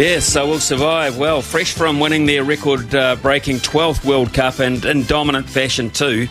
Yes, I will survive. Well, fresh from winning their record uh, breaking 12th World Cup and in dominant fashion too.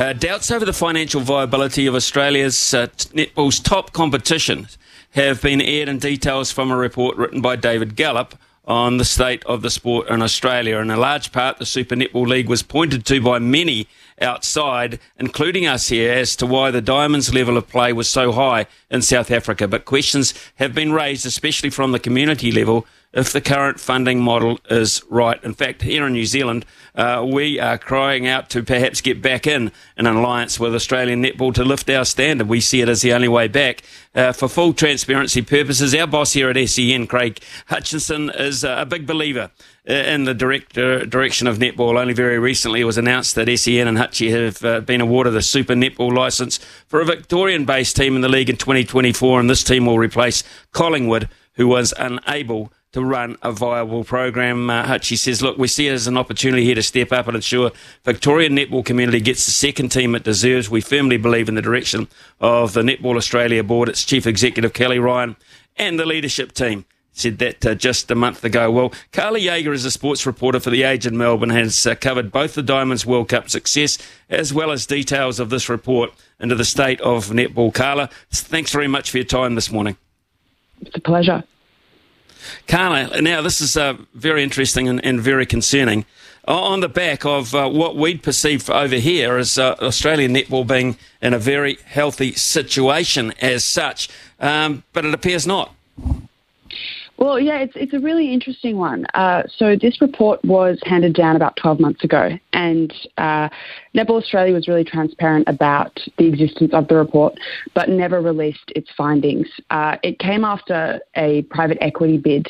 Uh, doubts over the financial viability of Australia's uh, netball's top competition have been aired in details from a report written by David Gallop on the state of the sport in Australia. In a large part, the Super Netball League was pointed to by many outside, including us here, as to why the Diamonds' level of play was so high in South Africa. But questions have been raised, especially from the community level, if the current funding model is right. In fact, here in New Zealand, uh, we are crying out to perhaps get back in an alliance with Australian netball to lift our standard. We see it as the only way back. Uh, for full transparency purposes, our boss here at SEN, Craig Hutchinson, is a big believer uh, in the direct, uh, direction of netball. Only very recently it was announced that SEN and Hutchie have uh, been awarded the Super Netball licence for a Victorian-based team in the league in 2024, and this team will replace Collingwood, who was unable to run a viable program. Uh, Hutchie says, look, we see it as an opportunity here to step up and ensure Victorian netball community gets the second team it deserves. We firmly believe in the direction of the Netball Australia board, its chief executive, Kelly Ryan, and the leadership team. Said that uh, just a month ago. Well, Carla Jaeger is a sports reporter for The Age in Melbourne, has uh, covered both the Diamonds World Cup success as well as details of this report into the state of netball. Carla, thanks very much for your time this morning. It's a pleasure. Carla, now this is uh, very interesting and, and, very concerning. On the back of uh, what we'd perceive over here as uh, Australian netball being in a very healthy situation as such, um, but it appears not. Well, yeah, it's it's a really interesting one. Uh, so this report was handed down about 12 months ago, and uh, Netball Australia was really transparent about the existence of the report, but never released its findings. Uh, it came after a private equity bid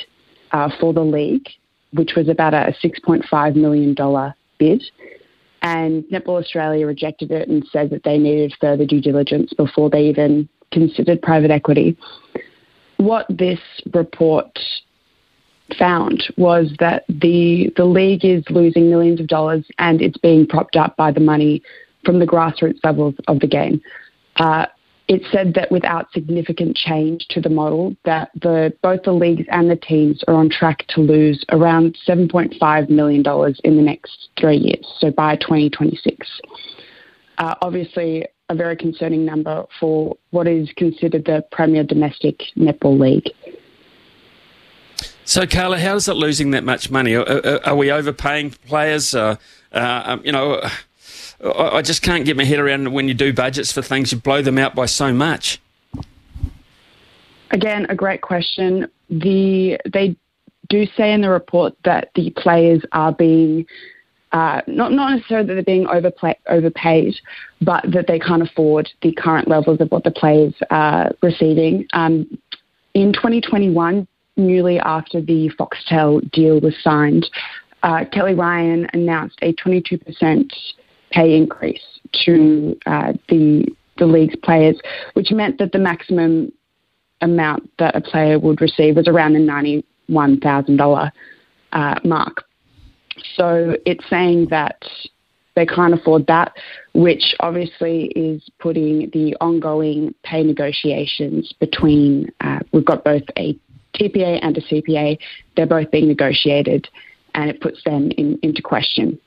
uh, for the league, which was about a 6.5 million dollar bid. And Netball Australia rejected it and said that they needed further due diligence before they even considered private equity what this report found was that the the league is losing millions of dollars and it's being propped up by the money from the grassroots levels of the game. Uh, it said that without significant change to the model, that the both the leagues and the teams are on track to lose around 7.5 million dollars in the next three years, so by 2026. Uh, obviously, a very concerning number for what is considered the premier domestic netball league. So, Carla, how is it losing that much money? Are, are we overpaying players? Uh, uh, um, you know, I just can't get my head around when you do budgets for things, you blow them out by so much. Again, a great question. The they do say in the report that the players are being uh, not not necessarily that they're being overplay, overpaid, but that they can't afford the current levels of what the players are receiving. Um, in 2021, newly after the Foxtel deal was signed, uh, Kelly Ryan announced a 22% pay increase to uh, the the league's players, which meant that the maximum amount that a player would receive was around the $91,000 uh, mark. So it's saying that they can't afford that, which obviously is putting the ongoing pay negotiations between, uh, we've got both a TPA and a CPA, they're both being negotiated, and it puts them in, into question.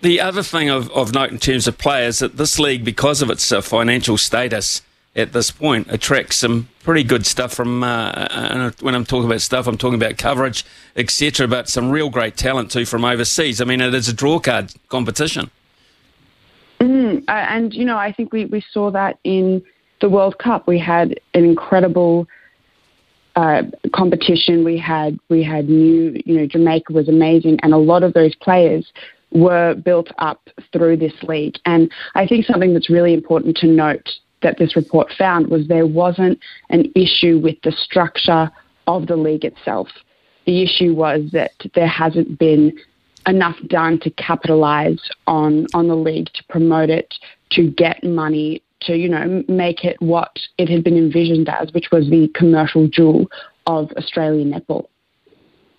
The other thing of, of note in terms of players that this league, because of its uh, financial status, at this point attracts some pretty good stuff from. Uh, when I'm talking about stuff, I'm talking about coverage, etc. But some real great talent too from overseas. I mean, it is a draw card competition. Mm, and you know, I think we, we saw that in the World Cup. We had an incredible uh, competition. We had we had new, you know, Jamaica was amazing, and a lot of those players were built up through this league. And I think something that's really important to note that this report found was there wasn't an issue with the structure of the league itself. The issue was that there hasn't been enough done to capitalize on on the league to promote it to get money to you know make it what it had been envisioned as which was the commercial jewel of Australian netball.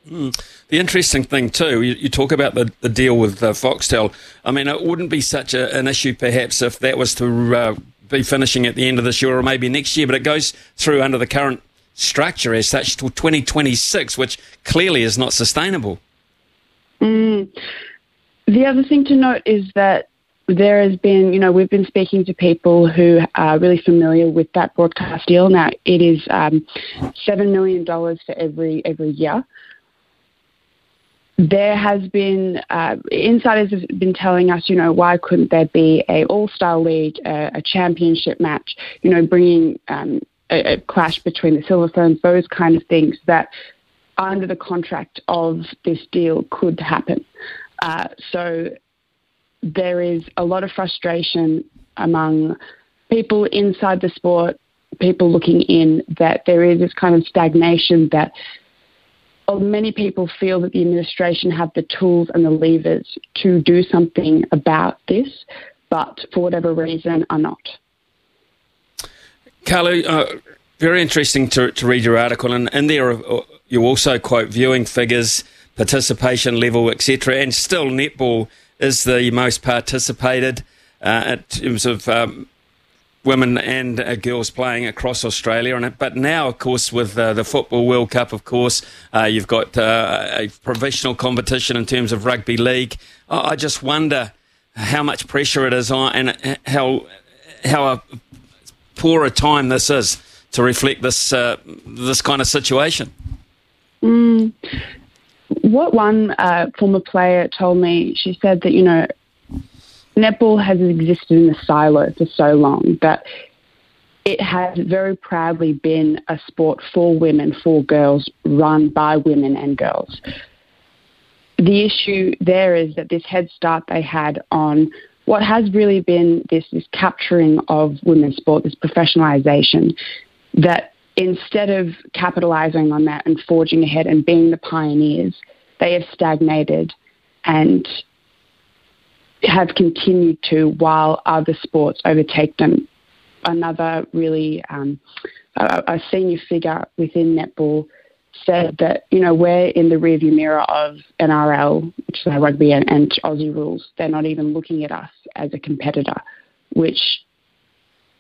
Mm. The interesting thing too, you, you talk about the, the deal with uh, Foxtel. I mean, it wouldn't be such a, an issue perhaps if that was to uh, be finishing at the end of this year or maybe next year, but it goes through under the current structure as such till 2026, which clearly is not sustainable. Mm. The other thing to note is that there has been, you know, we've been speaking to people who are really familiar with that broadcast deal. Now, it is um, $7 million for every, every year there has been uh, insiders have been telling us, you know, why couldn't there be a all-star league, a, a championship match, you know, bringing um, a, a, clash between the Silver Ferns, those kind of things that under the contract of this deal could happen. Uh, so there is a lot of frustration among people inside the sport, people looking in, that there is this kind of stagnation that many people feel that the administration have the tools and the levers to do something about this, but for whatever reason are not. Carla, uh, very interesting to, to, read your article, and in there uh, you also quote viewing figures, participation level, etc. And still, netball is the most participated uh, in terms of um, women and uh, girls playing across Australia. And but now, of course, with uh, the Football World Cup, of course, uh, you've got uh, a professional competition in terms of rugby league. I just wonder how much pressure it is on, and uh, how how a poor a time this is to reflect this uh, this kind of situation. Mm. What one former player told me, she said that you know netball has existed in a silo for so long that it has very proudly been a sport for women, for girls, run by women and girls. The issue there is that this head start they had on what has really been this, this capturing of women's sport, this professionalisation, that instead of capitalising on that and forging ahead and being the pioneers, they have stagnated and have continued to while other sports overtake them. Another really um, a, senior figure within netball said that you know we're in the rearview mirror of NRL, which is rugby and, and Aussie rules. They're not even looking at us as a competitor, which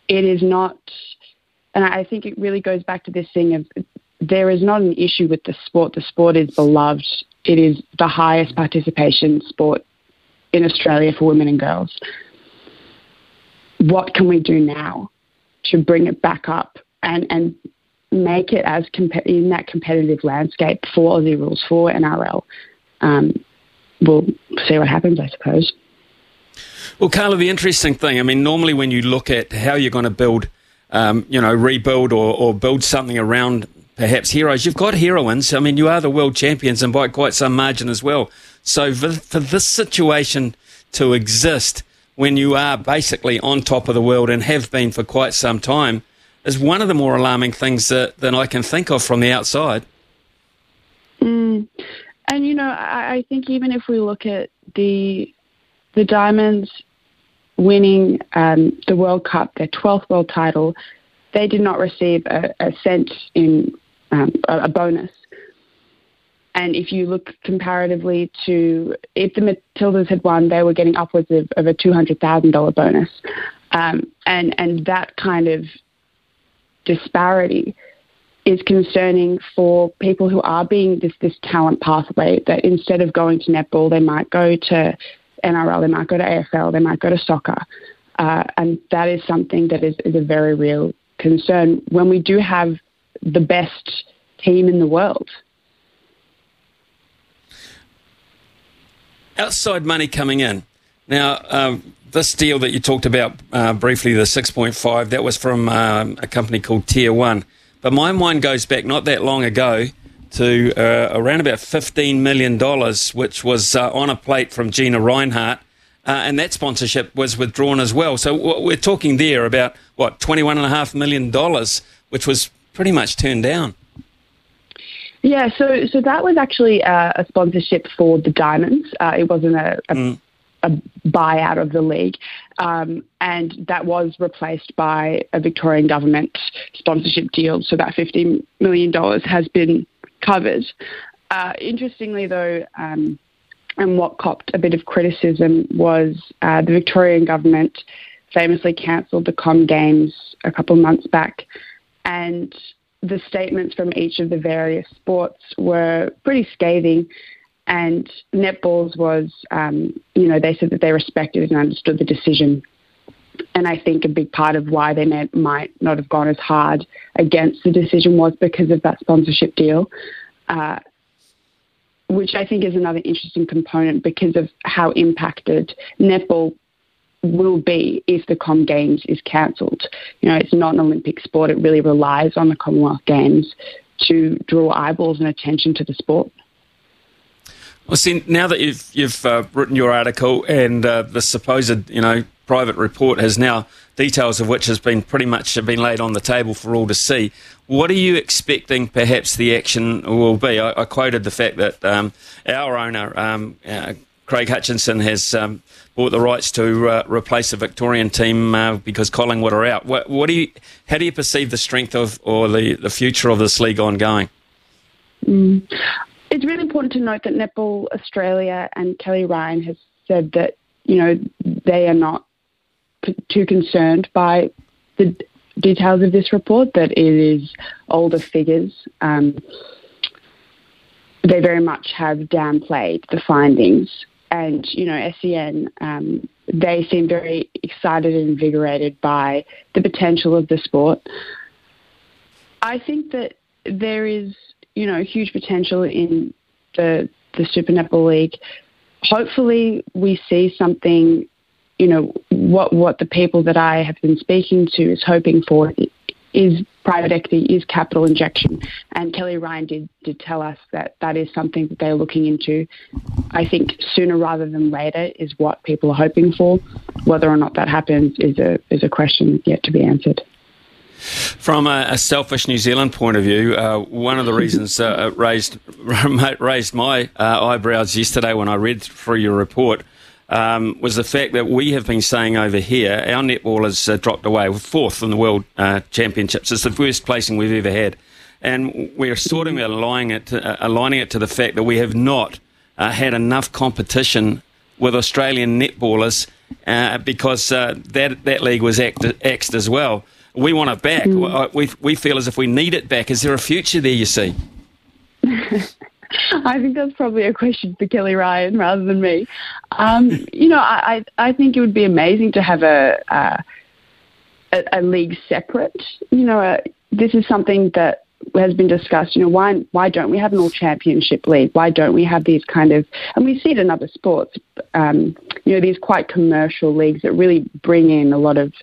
it is not. And I think it really goes back to this thing of there is not an issue with the sport. The sport is beloved. It is the highest participation sport in Australia for women and girls. What can we do now to bring it back up and, and make it as comp- in that competitive landscape for Aussie rules, for NRL? Um, we'll see what happens, I suppose. Well, Carla, the interesting thing, I mean, normally when you look at how you're going to build, um, you know, rebuild or, or build something around perhaps heroes. You've got heroines. I mean, you are the world champions and by quite some margin as well. So for, this situation to exist when you are basically on top of the world and have been for quite some time is one of the more alarming things that, that I can think of from the outside. Mm. And you know, I, I think even if we look at the the Diamonds winning um, the World Cup, their 12th world title, they did not receive a, a cent in um, a, bonus. And if you look comparatively to if the Matildas had won, they were getting upwards of, of a two hundred thousand dollar bonus, um, and and that kind of disparity is concerning for people who are being this this talent pathway. That instead of going to netball, they might go to NRL, they might go to AFL, they might go to soccer, uh, and that is something that is, is a very real concern when we do have the best team in the world. Outside money coming in. Now, um, this deal that you talked about uh, briefly, the 6.5, that was from um, a company called Tier One. But my mind goes back not that long ago to uh, around about $15 million, which was uh, on a plate from Gina Rinehart. Uh, and that sponsorship was withdrawn as well. So we're talking there about, what, $21.5 million, which was pretty much turned down. Yeah, so so that was actually uh, a sponsorship for the Diamonds. Uh, it wasn't a, a, mm. a, buyout of the league, um, and that was replaced by a Victorian government sponsorship deal. So that fifty million dollars has been covered. Uh, interestingly, though. Um, and what copped a bit of criticism was uh, the Victorian government famously cancelled the Com Games a couple of months back, and the statements from each of the various sports were pretty scathing. And netballs was, um, you know, they said that they respected and understood the decision. And I think a big part of why they may, might not have gone as hard against the decision was because of that sponsorship deal, uh, which I think is another interesting component because of how impacted netball will be if the Com Games is cancelled. You know, it's not an Olympic sport. It really relies on the Commonwealth Games to draw eyeballs and attention to the sport. Well, see, now that you've you've uh, written your article and uh, the supposed you know private report has now details of which has been pretty much been laid on the table for all to see. What are you expecting? Perhaps the action will be. I, I quoted the fact that um, our owner, um, uh, Craig Hutchinson, has um, bought the rights to uh, replace the Victorian team uh, because Collingwood are out. What, what, do you, how do you perceive the strength of or the, the future of this league ongoing? Mm. It's really important to note that Netball Australia and Kelly Ryan has said that you know they are not p- too concerned by the details of this report. That it is older figures. Um, they very much have downplayed the findings and you know SEN um, they seem very excited and invigorated by the potential of the sport. I think that there is you know huge potential in the the Super Netball League. Hopefully, we see something. You know what what the people that I have been speaking to is hoping for is private equity, is capital injection. And Kelly Ryan did, did tell us that that is something that they're looking into. I think sooner rather than later is what people are hoping for. Whether or not that happens is a, is a question yet to be answered. From a, a, selfish New Zealand point of view, uh, one of the reasons uh, raised raised my uh, eyebrows yesterday when I read through your report um, was the fact that we have been saying over here our netball has uh, dropped away. We're fourth in the World uh, Championships. It's the worst placing we've ever had. And we're sort of aligning it to, uh, aligning it to the fact that we have not uh, had enough competition with Australian netballers uh, because uh, that, that league was axed as well. We want it back. Mm. We, we feel as if we need it back. Is there a future there, you see? I think that's probably a question for Kelly Ryan rather than me. Um, you know, I, I think it would be amazing to have a a, a league separate. You know, uh, this is something that has been discussed. You know, why why don't we have an all championship league? Why don't we have these kind of and we see it in other sports. Um, you know, these quite commercial leagues that really bring in a lot of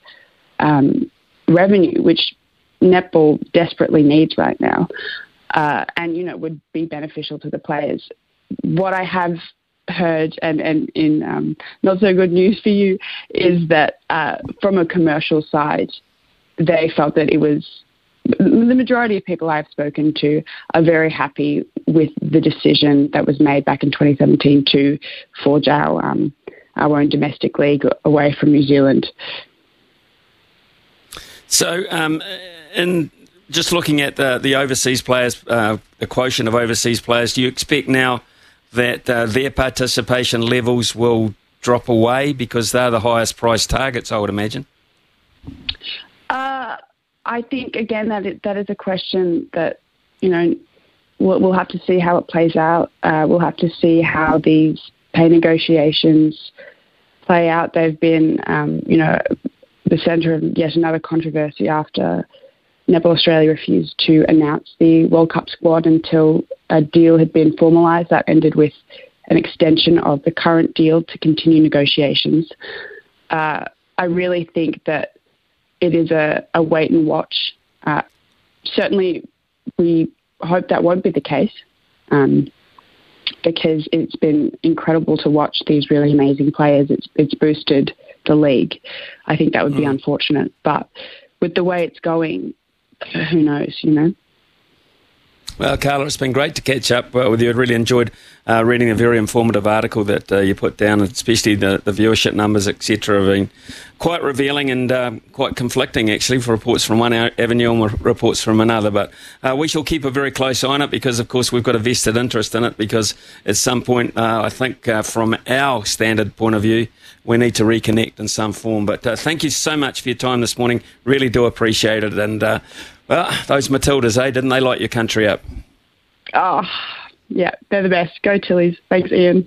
um, revenue, which netball desperately needs right now uh, and you know would be beneficial to the players. What I have heard, and, and in um, not so good news for you, is that uh, from a commercial side, they felt that it was the majority of people I've spoken to are very happy with the decision that was made back in 2017 to forge our um, our own domestic league away from New Zealand. So, um, in just looking at the, the overseas players, uh, the quotient of overseas players, do you expect now that uh, their participation levels will drop away because they're the highest price targets, I would imagine? Uh, I think, again, that, it, that is a question that, you know, we'll, we'll have to see how it plays out. Uh, we'll have to see how these pay negotiations play out. They've been, um, you know, the centre of yet another controversy after Netball Australia refused to announce the World Cup squad until a deal had been formalised. That ended with an extension of the current deal to continue negotiations. uh, I really think that it is a, a wait and watch. Uh, certainly, we hope that won't be the case um, because it's been incredible to watch these really amazing players. It's, it's boosted the league. I think that would be mm. unfortunate. But with the way it's going, who knows, you know? Well, Carla, it's been great to catch up uh, with you. I really enjoyed uh, reading a very informative article that uh, you put down, especially the, the viewership numbers, etc., have been quite revealing and um, quite conflicting, actually, for reports from one avenue and reports from another. But uh, we shall keep a very close eye on it because, of course, we've got a vested interest in it because at some point, uh, I think, from our standard point of view, we need to reconnect in some form. But thank you so much for your time this morning. Really do appreciate it. And well, those Matildas, eh? Didn't they light your country up? Oh, yeah, they're the best. Go Tillies. Thanks, Ian.